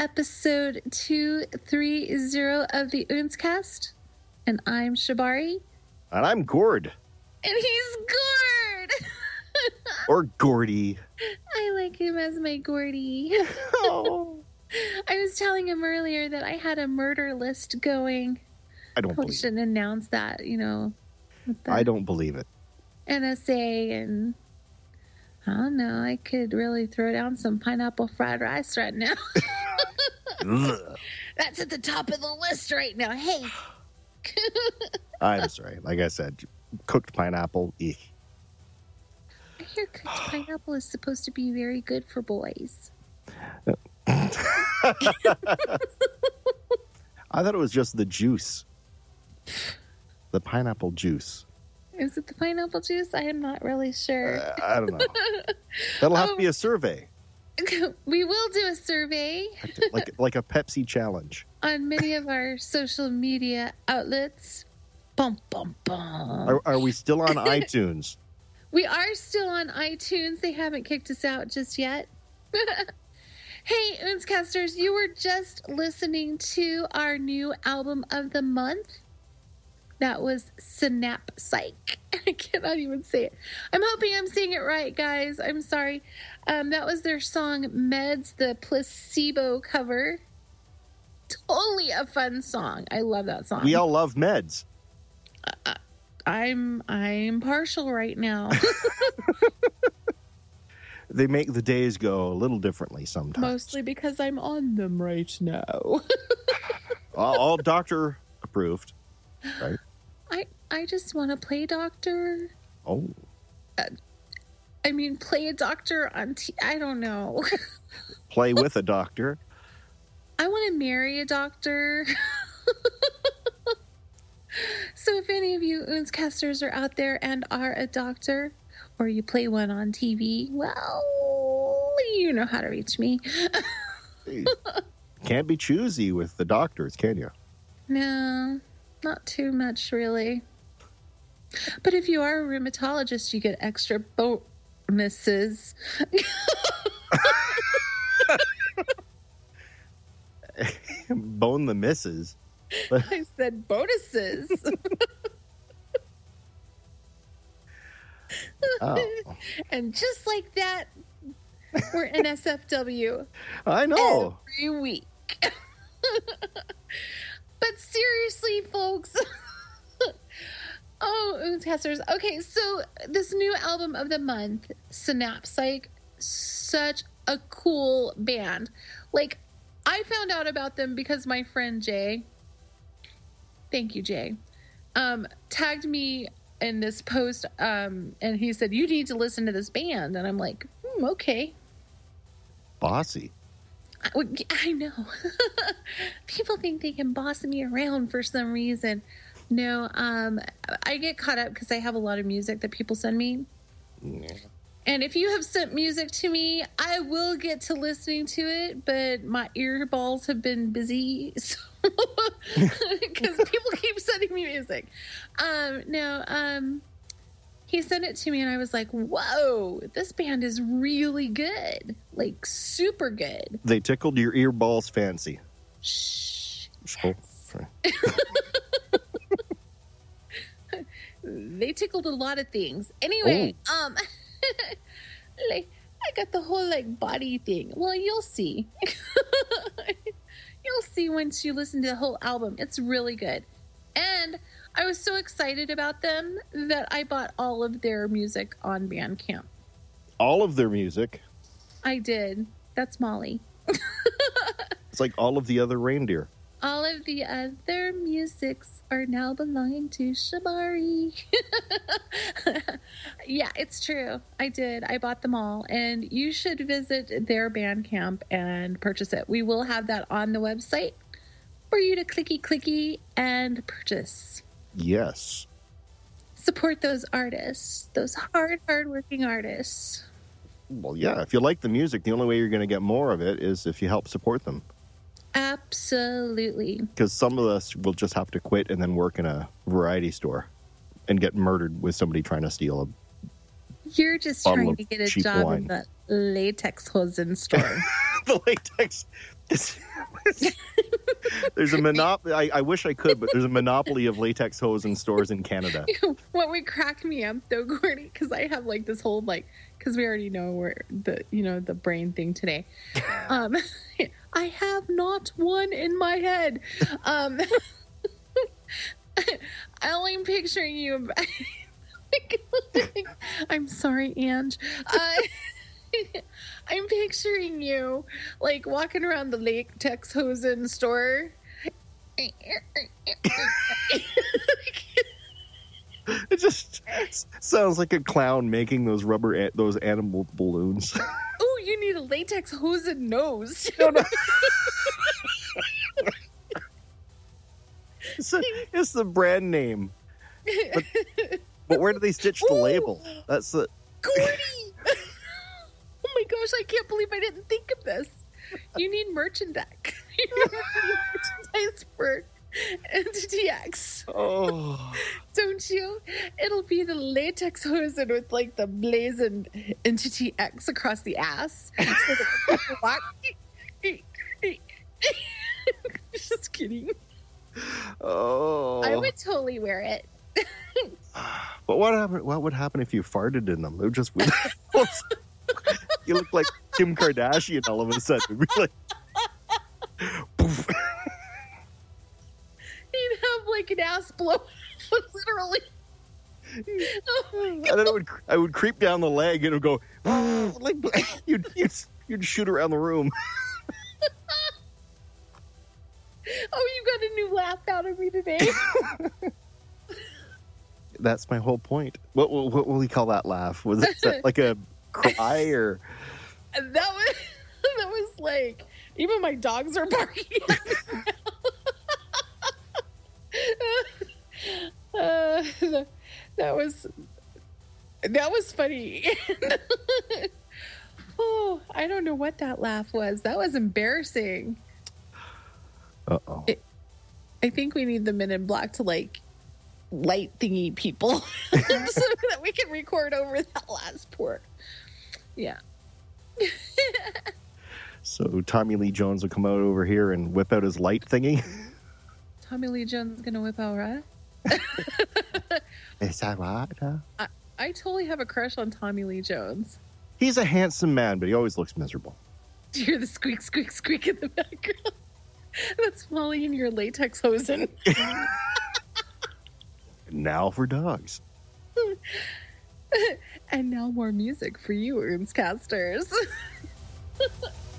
episode 230 of the Oontzcast, and I'm Shabari. And I'm Gord. and he's Gord. or Gordy. I like him as my Gordy. Oh, I was telling him earlier that I had a murder list going. I don't Probably believe it. shouldn't announce that, you know. I don't believe it. NSA and I don't know. I could really throw down some pineapple fried rice right now. That's at the top of the list right now. Hey, I'm sorry. Like I said, cooked pineapple. eek. I hear cooked pineapple is supposed to be very good for boys. I thought it was just the juice, the pineapple juice. Is it the pineapple juice? I am not really sure. Uh, I don't know. That'll have to Oh. be a survey, we will do a survey like like a Pepsi challenge. on many of our social media outlets. Bum bum bum. Are, are we still on iTunes? We are still on iTunes. They haven't kicked us out just yet. hey, Oontzcasters, you were just listening to our new album of the month. That was Snap Psych. I cannot even say it. I'm hoping I'm saying it right, guys. I'm sorry. Um, that was their song Meds, the placebo cover. Totally a fun song. I love that song. We all love meds. I'm I'm partial right now. They make the days go a little differently sometimes. Mostly because I'm on them right now. all, all doctor approved. I I just want to play doctor. Oh, uh, I mean, play a doctor on. T- I don't know. play with a doctor. I want to marry a doctor. so if any of you Oontzcasters are out there and are a doctor, or you play one on TV, well, you know how to reach me. Can't be choosy with the doctors, can you? No, not too much, really. But if you are a rheumatologist, you get extra bonuses. Bone the misses. I said bonuses. Oh, and just like that, we're in SFW I know. every week. but seriously, folks. Oh, Oontzcasters. Okay, so this new album of the month, Synapsyche, such a cool band. Like, I found out about them because my friend Jay, thank you, Jay, um, tagged me in this post um, and he said, You need to listen to this band. And I'm like, hmm, okay. Bossy. I, I know. People think they can boss me around for some reason. No, um, I get caught up because I have a lot of music that people send me. And if you have sent music to me, I will get to listening to it, but my ear balls have been busy because people keep sending me music. Um, no, um, he sent it to me, and I was like, "Whoa, this band is really good, like super good." They tickled your ear balls fancy. Shh. Sorry. they tickled a lot of things. Anyway, um, like I got the whole like body thing. Well, you'll see. you'll see once you listen to the whole album. It's really good, and I was so excited about them that I bought all of their music on Bandcamp. All of their music. I did. That's Molly. It's like all of the other reindeer. All of the other musics are now belonging to Shabari. yeah, it's true. I did. I bought them all. And you should visit their Bandcamp and purchase it. We will have that on the website for you to clicky clicky and purchase. Yes. Support those artists, those hard, hard working artists. Well, yeah. If you like the music, the only way you're going to get more of it is if you help support them. Absolutely. Because some of us will just have to quit and then work in a variety store and get murdered with somebody trying to steal a. You're just trying to get a job wine. in the latex hosen store. the latex. There's a monopoly. I, I wish I could, but there's a monopoly of latex hose in stores in Canada. what would crack me up though, Gordy, because I have like this whole like because we already know where the you know the brain thing today. Um, I have not one in my head. Um, I only am picturing you. I'm sorry, Ange. Uh, I'm picturing you like walking around the latex hosen store. It just sounds like a clown making those rubber a- those animal balloons. Oh, you need a latex hosen nose. it's, a, it's the brand name, but where do they stitch the Ooh. label? That's the Gordy! Oh my gosh, I can't believe I didn't think of this. You need merchandise. You need merchandise for Entity X, oh. don't you? It'll be the latex hosen with like the blazing Entity X across the ass. So that people walk- Just kidding. Oh. I would oh. totally wear it. But what happened? What would happen if you farted in them? Would just. you look like Kim Kardashian all of a sudden. Be like, poof. You'd have like an ass blow, literally. and then it would. I would creep down the leg, and it would go like you'd, you'd you'd shoot around the room. Oh, you got a new laugh out of me today. That's my whole point. What what, what will we call that laugh? Was it like a cry or? And that was that was like even my dogs are barking. uh, that was that was funny. oh, I don't know what that laugh was. That was embarrassing. Uh oh. I think we need the Men in Black to like light thingy people so that we can record over that last part. Yeah. So Tommy Lee Jones will come out over here and whip out his light thingy. Tommy Lee Jones gonna whip out right? Is that right? huh? I totally have a crush on Tommy Lee Jones. He's a handsome man, but he always looks miserable. Do you hear the squeak, squeak, squeak in the background? That's Molly in your latex hosen. Now for dogs. and now more music for you, Casters.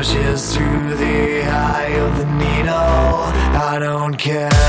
Pushes through the eye of the needle. I don't care.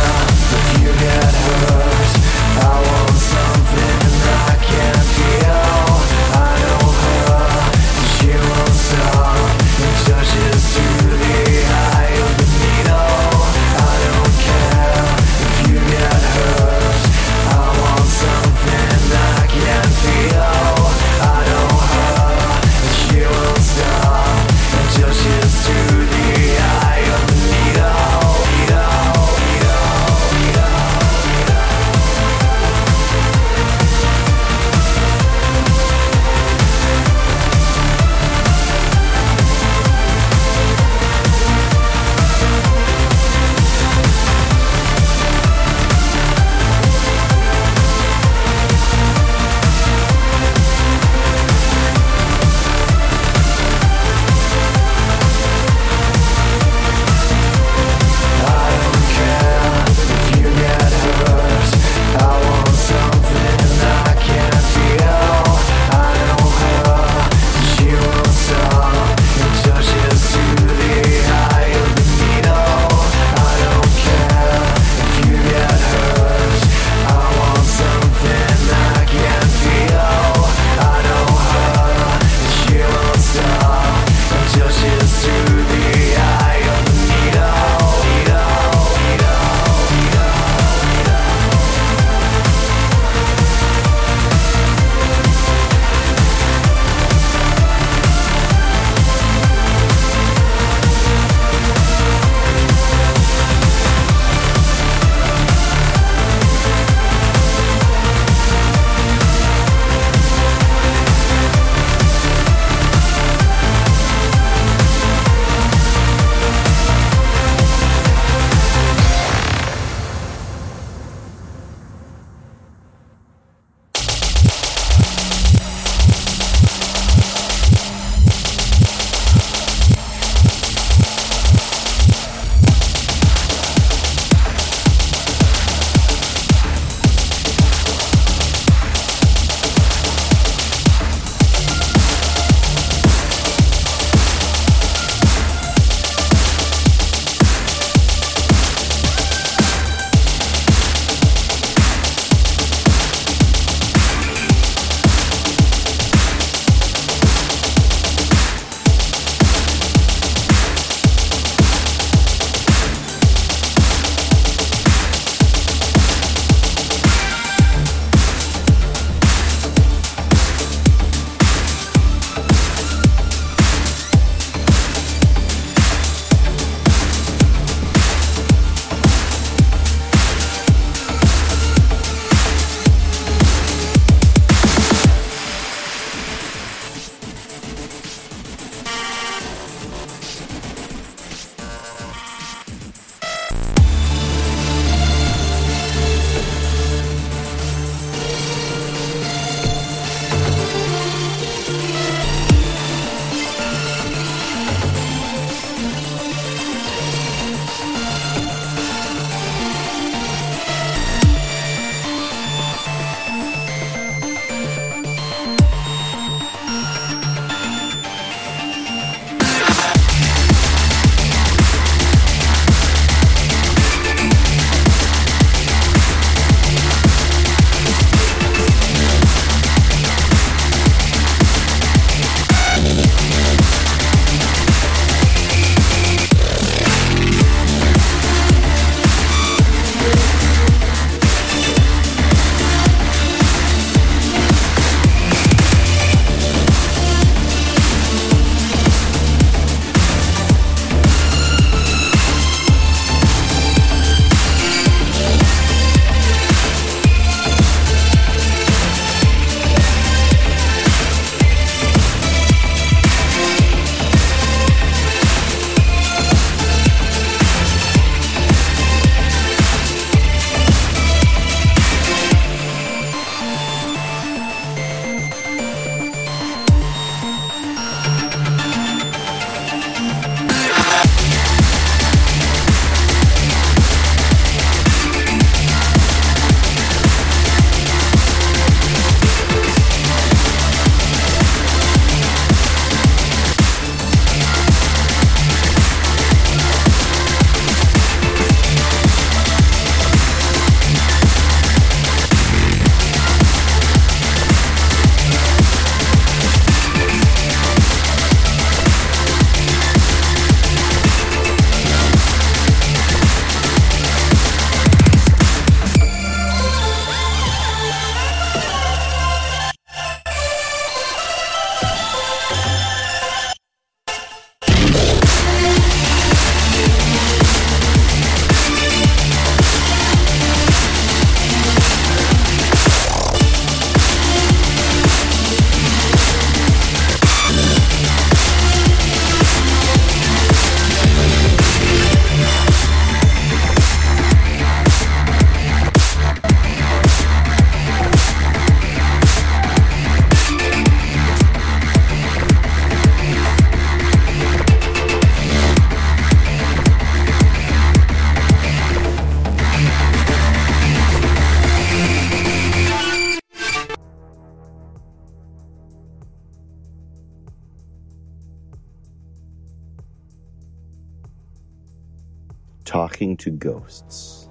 To ghosts.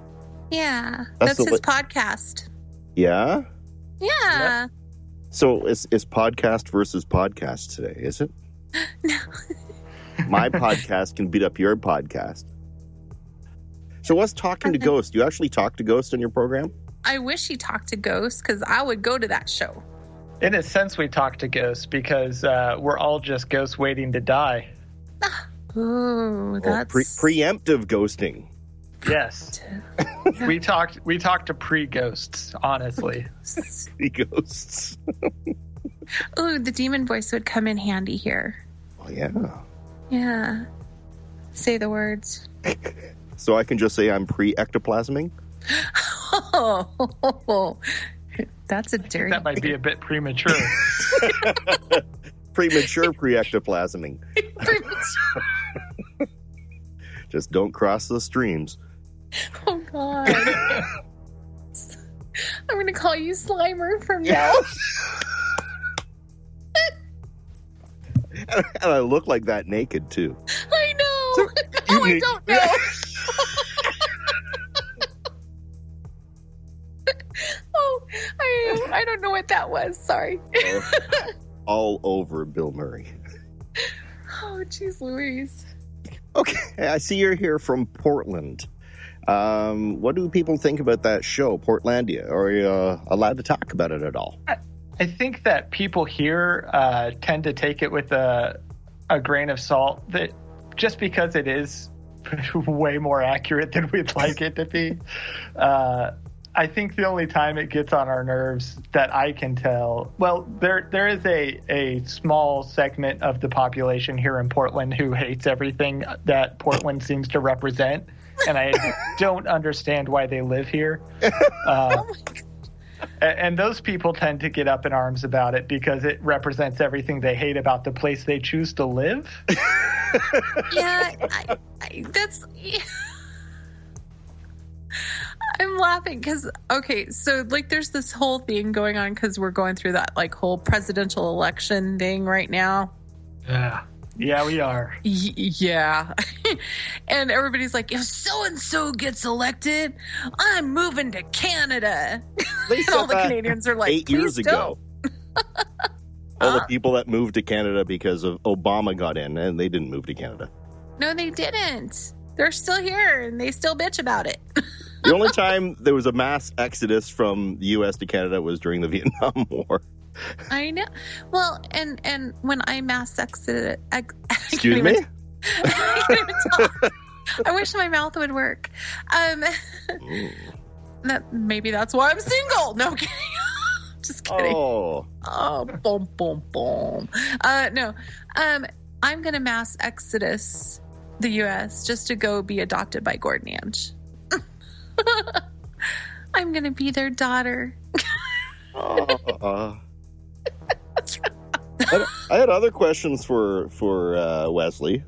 Yeah, That's that's, his li- podcast. Yeah. Yeah. So it's, it's podcast versus podcast today, is it? No. My podcast can beat up your podcast. So what's talking to ghosts? Do you actually talk to ghosts on your program? I wish he talked to ghosts because I would go to that show. In a sense, we talk to ghosts because uh, we're all just ghosts waiting to die. Ooh, Or that's pre- preemptive ghosting. Yes, we talked. We talked to pre-ghosts. Honestly, Pre ghosts. Ooh, the demon voice would come in handy here. Oh yeah. Yeah. Say the words. So I can just say I'm pre ectoplasming. Oh, that's a dirty. that might be a bit premature. Premature pre ectoplasming. Just don't cross the streams. oh God. I'm gonna call you Slimer from now. and I look like that naked too. I know. So, oh, I don't know. oh, I I don't know what that was. Sorry. All over Bill Murray. Oh, jeez, Louise. Okay, I see you're here from Portland. Um, what do people think about that show, Portlandia? Are you uh, allowed to talk about it at all? I think that people here uh, tend to take it with a a grain of salt. That just because it is way more accurate than we'd like it to be. Uh, I think the only time it gets on our nerves that I can tell, well, there there is a a small segment of the population here in Portland who hates everything that Portland seems to represent, and I don't understand why they live here. Uh, Oh my God. a- And those people tend to get up in arms about it because it represents everything they hate about the place they choose to live. Yeah, I, I, that's. I'm laughing because okay, so like there's this whole thing going on because we're going through that like whole presidential election thing right now. Yeah. Yeah, we are. Y- yeah. and everybody's like, if so and so gets elected, I'm moving to Canada. They And all the Canadians are like, eight years "Please ago. All the Uh. people that moved to Canada because of Obama got in, and they didn't move to Canada. No, they didn't. They're still here and they still bitch about it. The only time there was a mass exodus from the U.S. to Canada was during the Vietnam War. I know. Well, and and when I mass exited, ex- I can't Excuse even- me. I can't even talk. I wish my mouth would work. Um, that maybe that's why I'm single. No I'm kidding. Just kidding. Oh, Oh, boom, boom, boom. Uh, no, um, I'm gonna mass exodus the U.S. just to go be adopted by Gord and Ange. I'm gonna be their daughter. Uh, I had- I had other questions for for uh, Wesley.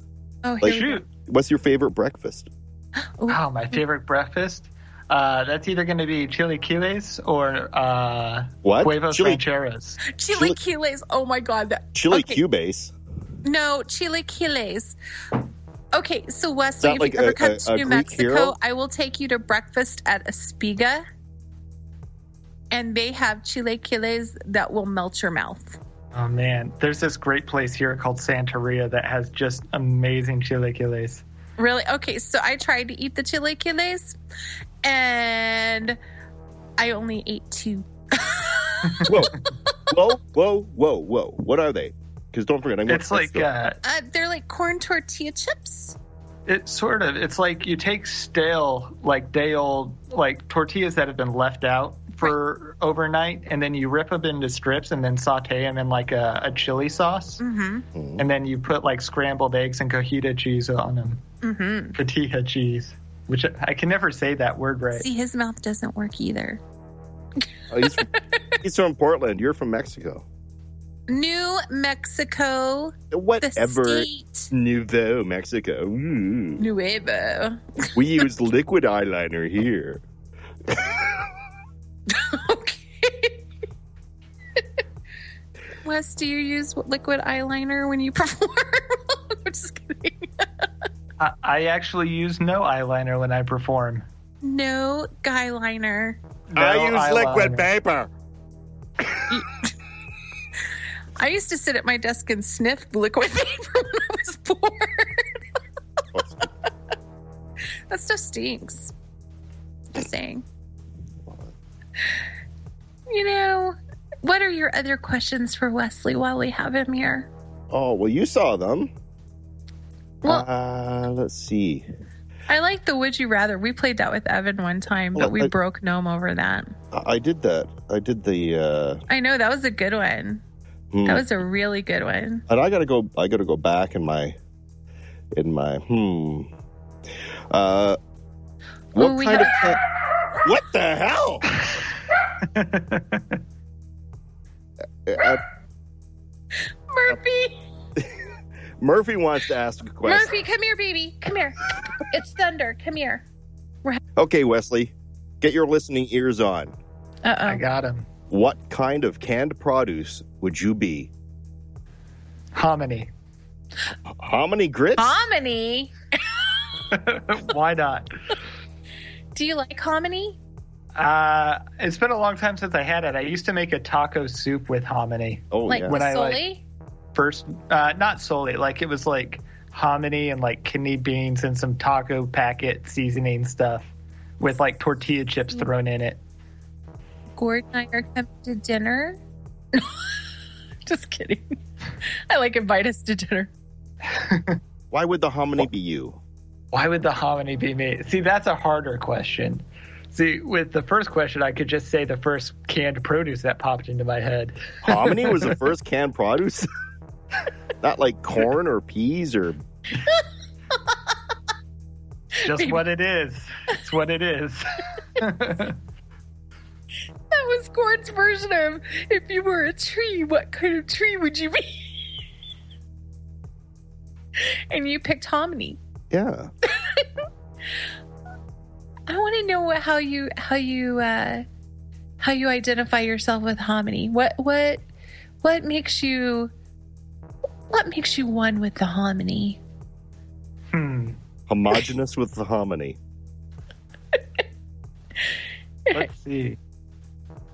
Oh, Like- Shoot. What's your favorite breakfast? go. Oh, my favorite breakfast. Uh, that's either going to be chili chilaquiles or uh, What? huevos chili rancheros. Chilaquiles. Oh my god. That, chili okay. Cubase. No, chilaquiles. Okay, so Wesley, if like you ever a- come a- to a New Greek Mexico, hero? I will take you to breakfast at Espiga. And they have chilaquiles that will melt your mouth. Oh man, there's this great place here called Santeria that has just amazing chilaquiles. Really? Okay, so I tried to eat the chilaquiles and I only ate two. Whoa, whoa, whoa, whoa, whoa! What are they? Because don't forget, I'm going It's like uh, Uh, they're like corn tortilla chips. it's sort of it's like you take stale like day old like tortillas that have been left out for overnight and then you rip them into strips and then saute them in like a, a chili sauce Mm-hmm. and then you put like scrambled eggs and cojita cheese on them Mm-hmm. cotija cheese which I- I can never say that word right. See, his mouth doesn't work either. oh, he's, from, he's from Portland. You're from Mexico. New Mexico, Whatever. state. Nouveau Mexico. Ooh. Nuevo. We use liquid eyeliner here. Wes, do you use liquid eyeliner when you perform? I'm just kidding. I, I actually use no eyeliner when I perform. No guy liner. No I use liquid eyeliner. paper. I used to sit at my desk and sniff liquid paper when I was bored. that stuff stinks. Just saying. You know, what are your other questions for Wesley while we have him here? Oh well, you saw them. Well, uh, let's see. I like the Would You Rather. We played that with Evan one time, Well, but we I- broke Gnome over that. I I did that. I did the. uh I know that was a good one. hmm. That was a really good one. and I gotta go. I gotta go back in my, in my hmm. Uh, what Ooh, we kind have- of? Can- what the hell? Murphy! Murphy wants to ask a question. Murphy, come here, baby. Come here. It's Thunder. Come here. Okay, Wesley, get your listening ears on. Uh oh. I got him. What kind of canned produce would you be? Hominy. Hominy grits? Hominy. Why not? Do you like hominy? Uh, it's been a long time since I had it. I used to make a taco soup with hominy. Oh like yeah. When I, like- solely? First, uh, not solely. Like it was like hominy and like kidney beans and some taco packet seasoning stuff with like tortilla chips thrown in it. Gordon and I are coming to dinner. Just kidding. I like invite us to dinner. Why would the hominy be you? Why would the hominy be me? See, that's a harder question. See, with the first question, I could just say the first canned produce that popped into my head. Hominy was the first canned produce? Not like corn or peas or Just what it is. It's what it is. That was Gordon's version of if you were a tree, what kind of tree would you be? and you picked hominy. yeah. I want to know how you how you uh, how you identify yourself with hominy. What what what makes you what makes you one with the hominy? hmm. Homogenous with the hominy. Let's see.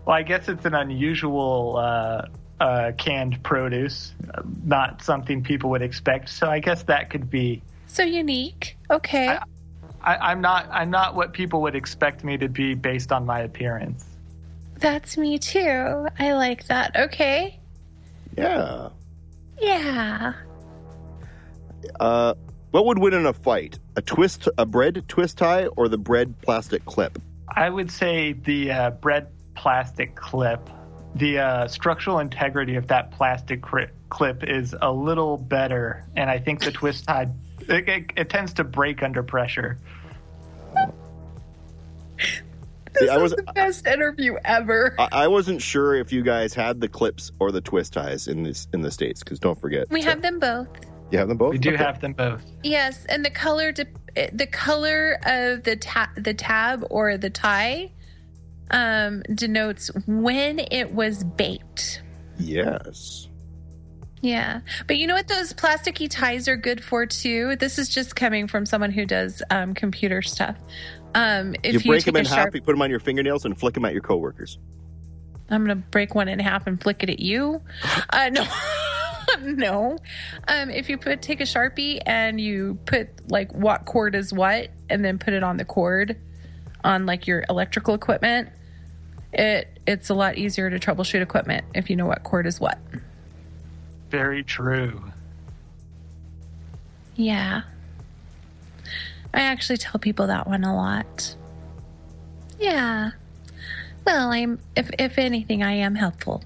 Well, I guess it's an unusual uh, uh, canned produce, uh, not something people would expect. So I guess that could be. So unique. Okay. I- I, I'm not. I'm not what people would expect me to be based on my appearance. That's me too. I like that. Okay. Yeah. Yeah. Uh, what would win in a fight? A twist, a bread twist tie, or the bread plastic clip? I would say the uh, bread plastic clip, the uh, structural integrity of that plastic cri- clip is a little better, and I think the twist tie it, it, it tends to break under pressure. This I was- is the best interview ever. I, I wasn't sure if you guys had the clips or the twist ties in this in the states because don't forget we so- have them both. you have them both. We do Okay. have them both. Yes, and the color de- the color of the ta- the tab or the tie um, denotes when it was baked. Yes. Yeah, but you know what those plasticky ties are good for too. This is just coming from someone who does um, computer stuff. Um, if you you, break take them in a half, you put them on your fingernails, and flick them at your coworkers. I'm gonna break one in half and flick it at you. Uh, no, no. Um, if you put take a sharpie and you put like what cord is what, and then put it on the cord on like your electrical equipment, it it's a lot easier to troubleshoot equipment if you know what cord is what. Very true. Yeah, I actually tell people that one a lot. Yeah. Well, I'm if if anything, I am helpful.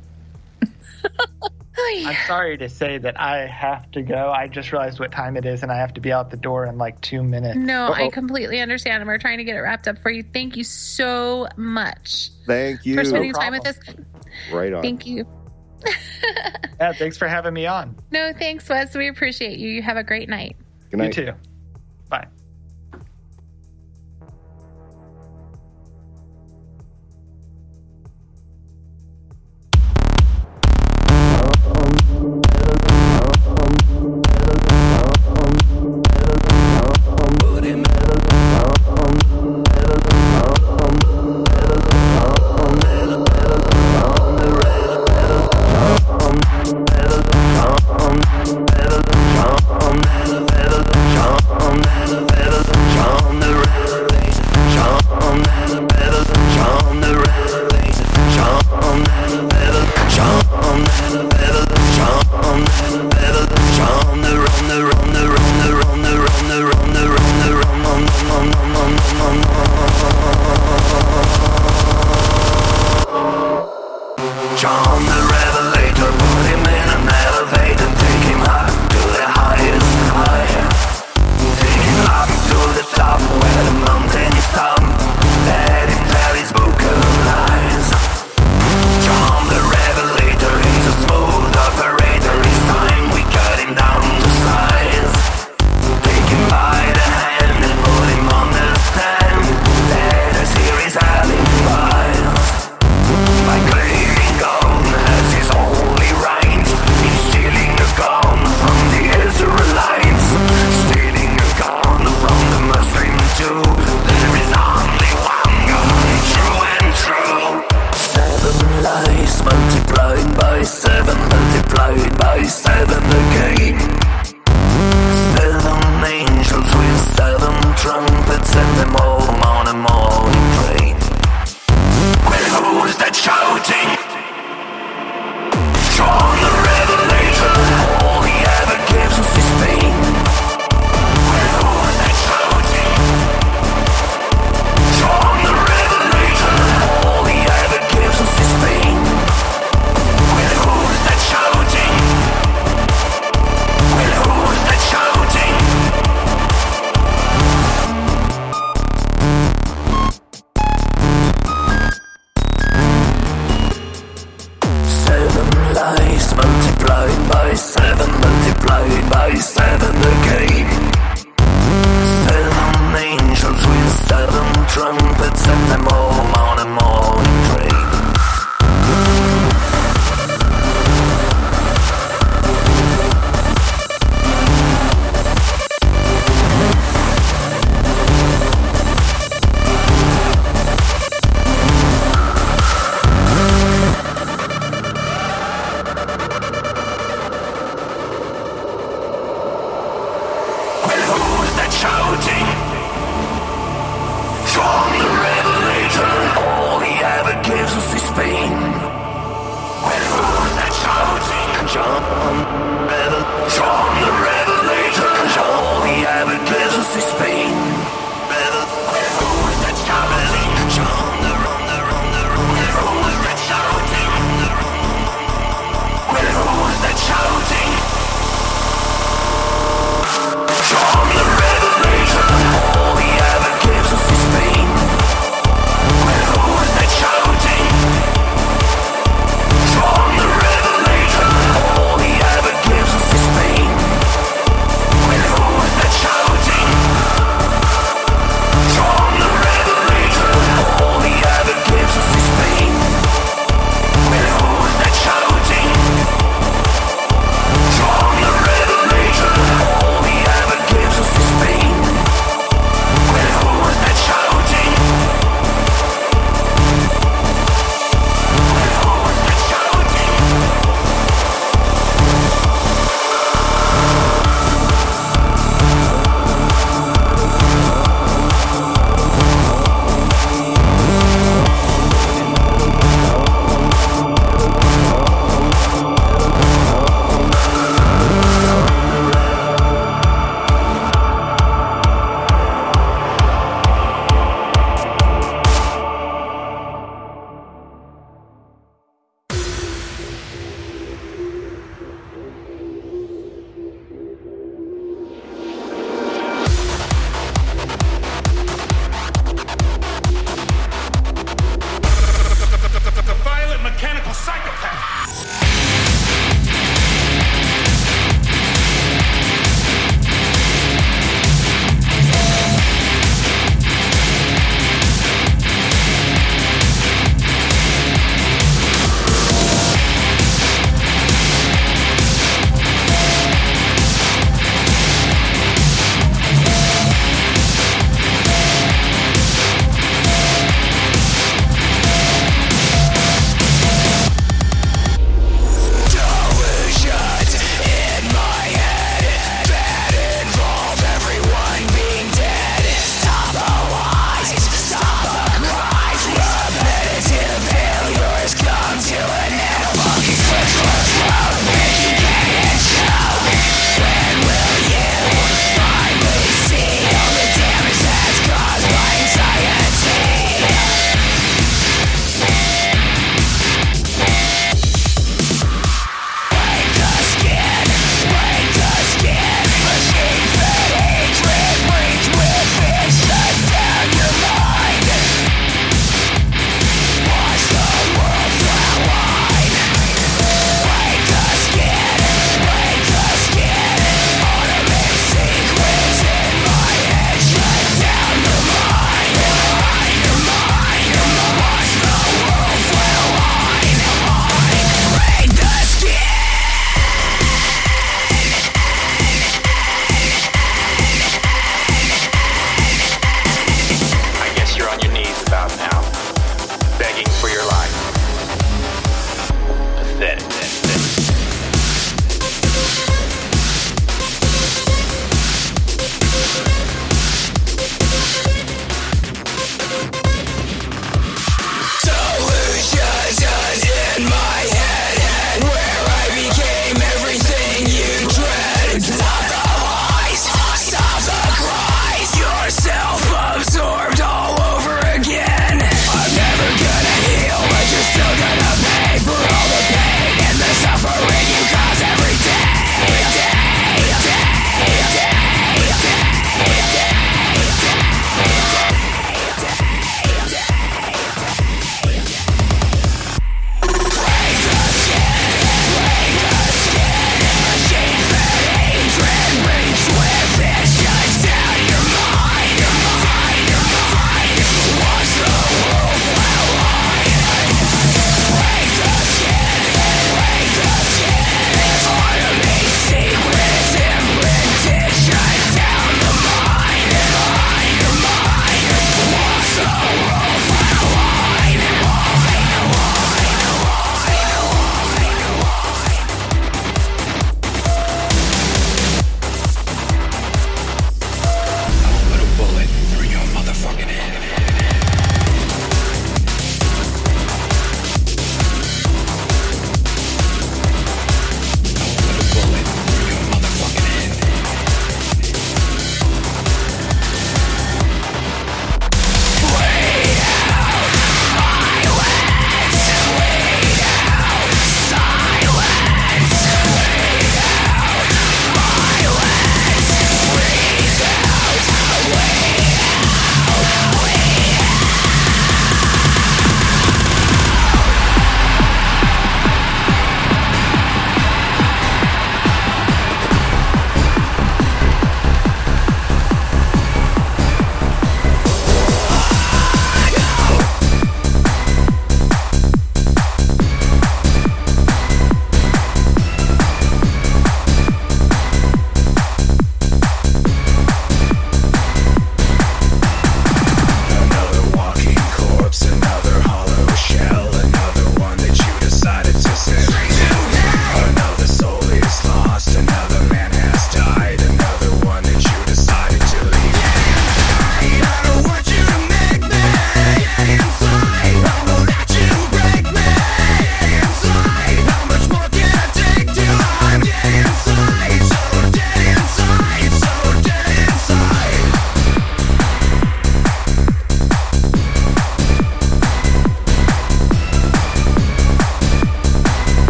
oh, yeah. I'm sorry to say that I have to go. I just realized what time it is, and I have to be out the door in like two minutes. No, I Uh-oh. completely understand. And we're trying to get it wrapped up for you. Thank you so much Thank you. for spending No time with us. right on. Thank you. Yeah, thanks for having me on. No, thanks, Wes. We appreciate you. You have a great night. Good night. You too.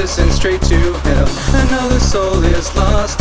To straight to hell. Another soul is lost,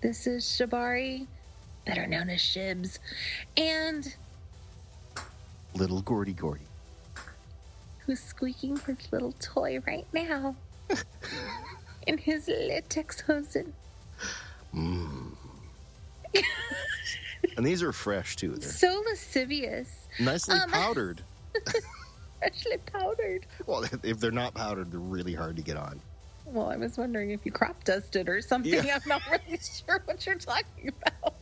This is Shabari, better known as Shibs, and Little Gordy Gordy. who's squeaking his little toy right now in his latex hosen. And these are fresh too. They're So lascivious, nicely Um, powdered. freshly powdered. Well, if they're not powdered, they're really hard to get on. Well, I was wondering if you crop dusted or something. Yeah. I'm not really sure what you're talking about.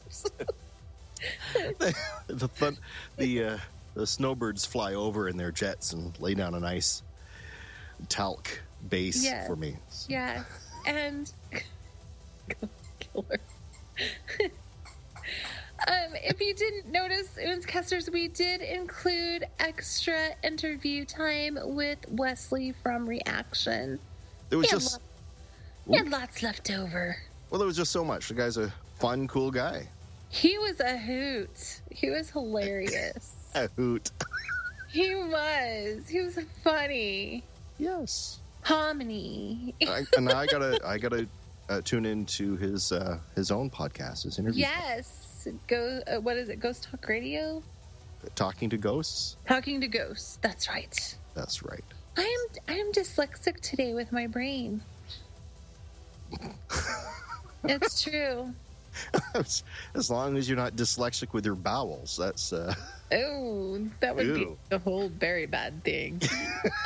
the fun, the uh, the snowbirds fly over in their jets and lay down a nice talc base Yes. for me. Yes, and killer. um, if you didn't notice, Casters, we did include extra interview time with Wesley from Reakt[ion]. There was just We had lots left over. well, there was just so much. The guy's a fun, cool guy. He was a hoot. He was hilarious. A hoot. he was. He was funny. Yes. Hominy. I, and I gotta, I gotta uh, tune into his uh, his own podcast, his interview, Yes. Go. Uh, what is it? Ghost Talk Radio. talking to ghosts. Talking to ghosts. That's right. That's right. I am. I am dyslexic today with my brain. it's true. as long as you're not dyslexic with your bowels, that's uh, Oh, that would be Ew. a whole very bad thing.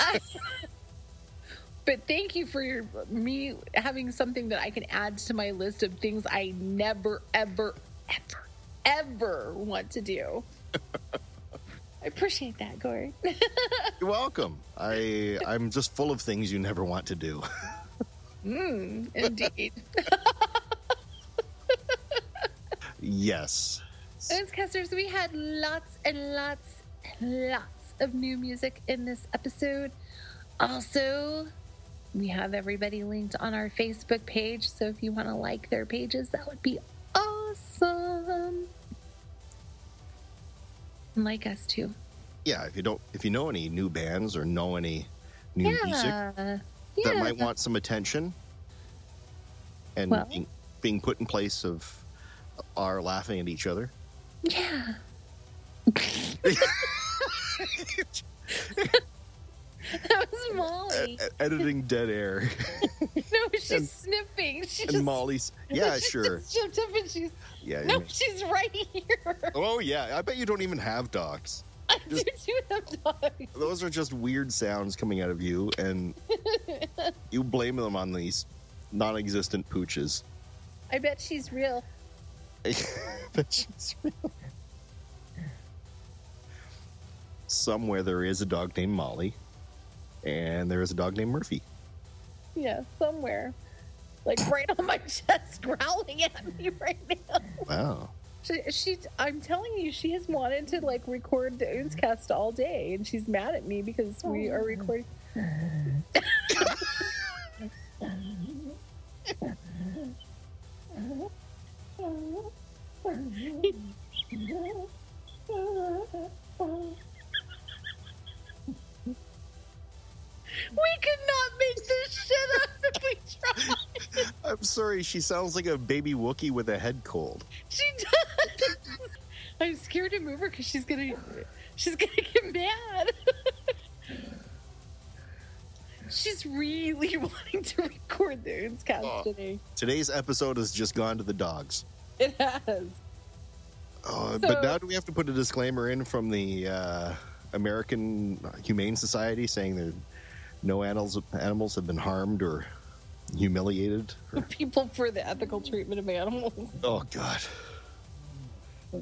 but thank you for your me having something that I can add to my list of things I never, ever, ever, ever want to do. I appreciate that, Gord. you're welcome. I I'm just full of things you never want to do. mm, indeed. yes. Oontzcasters, we had lots and lots and lots of new music in this episode. Also, we have everybody linked on our Facebook page, so if you want to like their pages, that would be awesome. And like us too. Yeah. If you don't, if you know any new bands or know any new music Yeah. that Yeah. might want some attention and Well- being, being put in place of our laughing at each other. Yeah. that was Molly. E- editing dead air. No, she's and- sniffing. She and just, Molly's. Yeah, she sure. Jumped up and she's Yeah. no, she's right here. Oh yeah. I bet you don't even have dogs. I do Just- too have dogs. Those are just weird sounds coming out of you, and you blame them on these non-existent pooches. I bet she's real. I bet she's real. Somewhere there is a dog named Molly, and there is a dog named Murphy. Yeah, somewhere. Like right on my chest, growling at me right now. Wow. She, she, I'm telling you, she has wanted to like record the Oontzcast all day, and she's mad at me because we are oh. recording. We could not make this shit up if we tried. I'm sorry, she sounds like a baby Wookie with a head cold. She does. I'm scared to move her because she's gonna, she's gonna get mad. she's really wanting to record the Oontzcast Oh. today. Today's episode has just gone to the dogs. It has. Uh, So- but now do we have to put a disclaimer in from the uh, American Humane Society saying that no animals animals have been harmed or humiliated? Or- People for the ethical treatment of animals. oh God.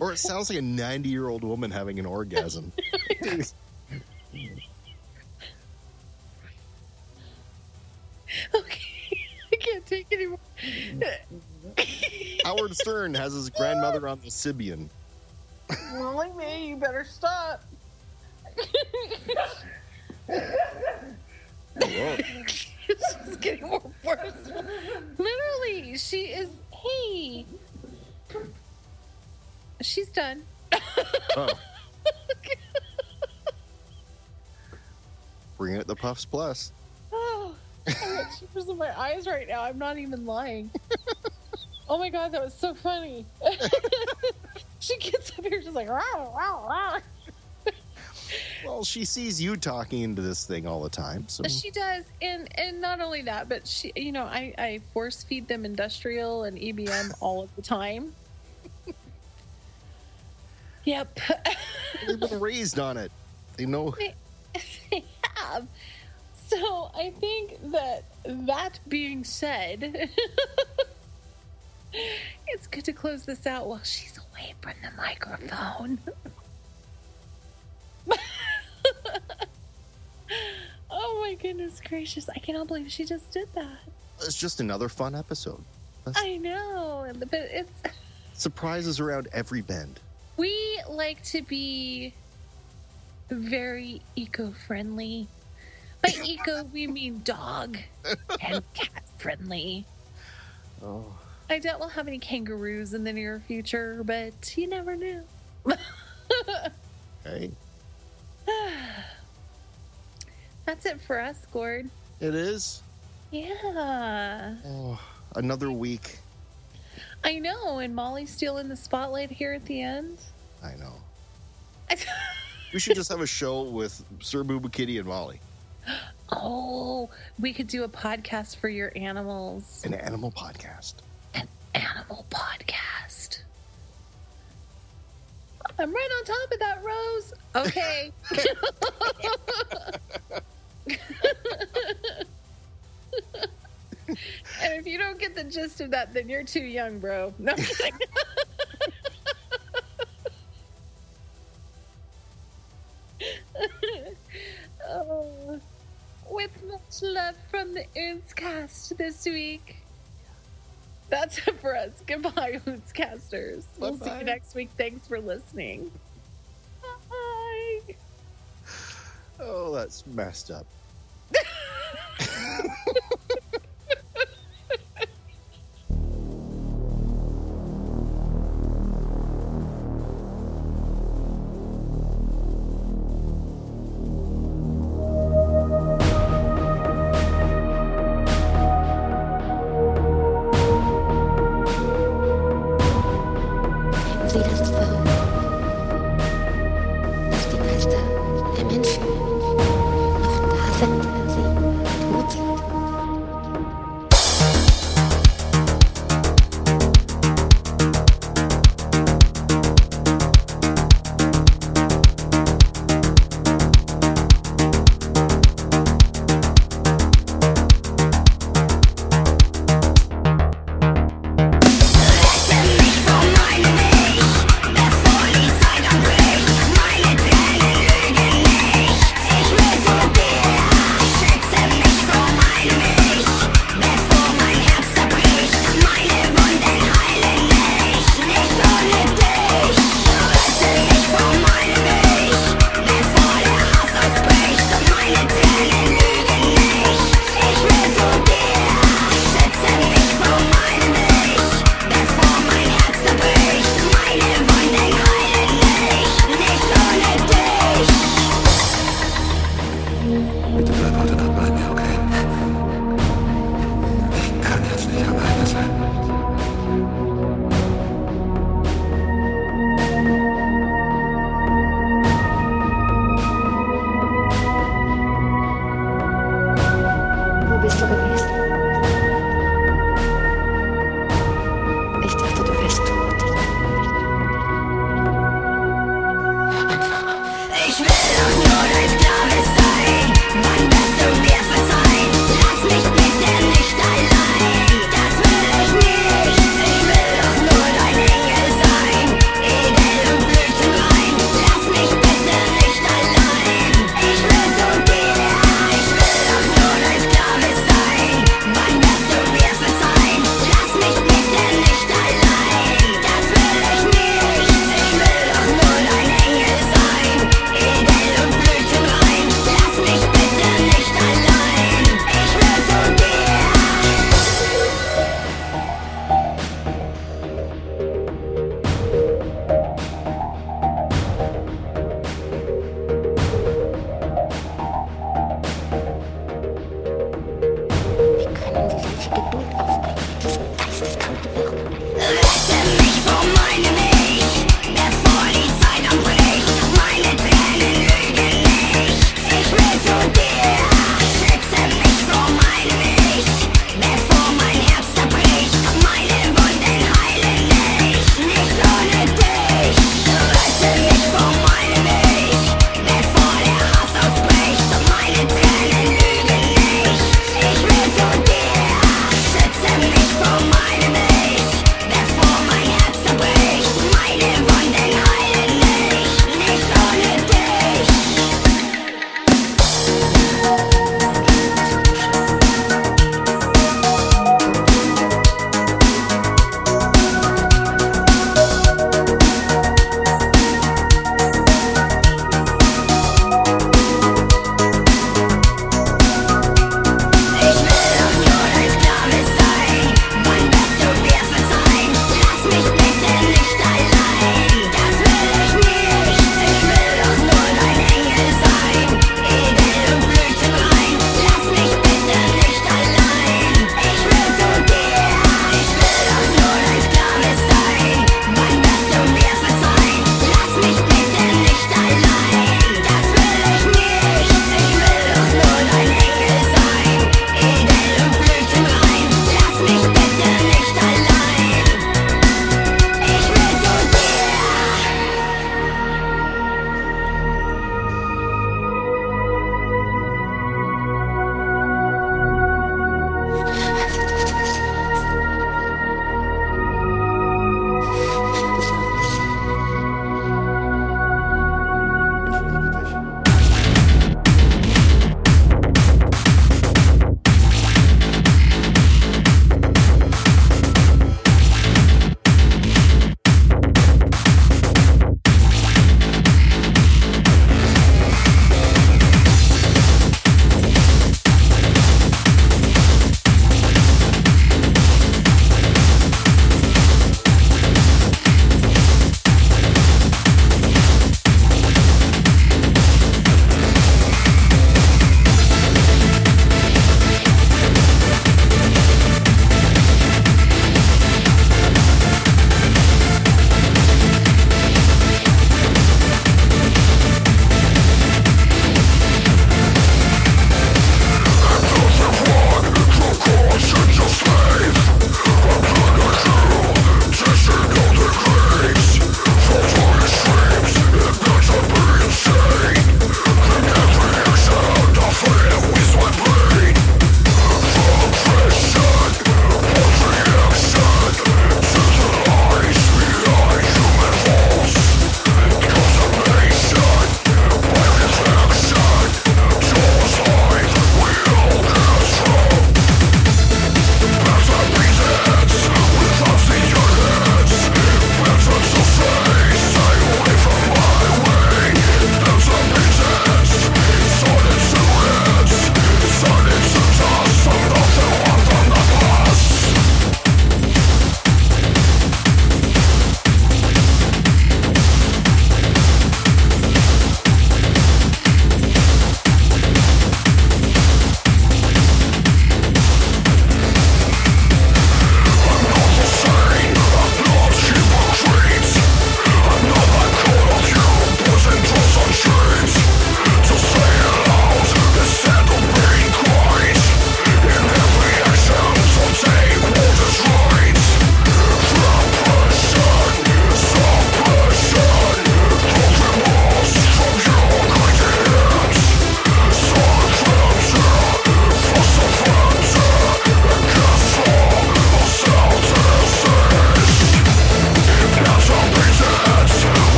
or it sounds like a 90 year old woman having an orgasm. Howard Stern has his grandmother on the Sybian. Molly May, you better stop. Whoa. She's getting more worse. Literally, she is. Hey, she's done. Oh. Bring it the Puffs Plus. Oh, I got shivers in my eyes right now. I'm not even lying. oh my god, that was so funny. she gets up here, she's like, "Row, row, row." Well, she sees you talking into this thing all the time. So She does, and and not only that, but she, you know, I I force feed them industrial and EBM all of the time. yep, they've been raised on it. They know. they have. So I think that that being said, it's good to close this out while she's away from the microphone. oh my goodness gracious! I cannot believe she just did that. It's just another fun episode. I know, but it's Surprises around every bend. we like to be very eco-friendly. By eco, we mean dog and cat friendly. Oh, I doubt we'll have any kangaroos in the near future, but you never know. hey, That's it for us, Gord. it is. Yeah. Oh, another week. I know, and Molly's still in the spotlight here at the end. I know. We should just have a show with Sir Booba Kitty and Molly. oh, we could do a podcast for your animals. An animal podcast. An animal podcast. I'm right on top of that, Rose. Okay. and if you don't get the gist of that, then you're too young, bro. No, oh, with much love from the Cast this week. That's it for us. Goodbye, Casters. We'll see you next week. Thanks for listening. Bye. Oh, that's messed up.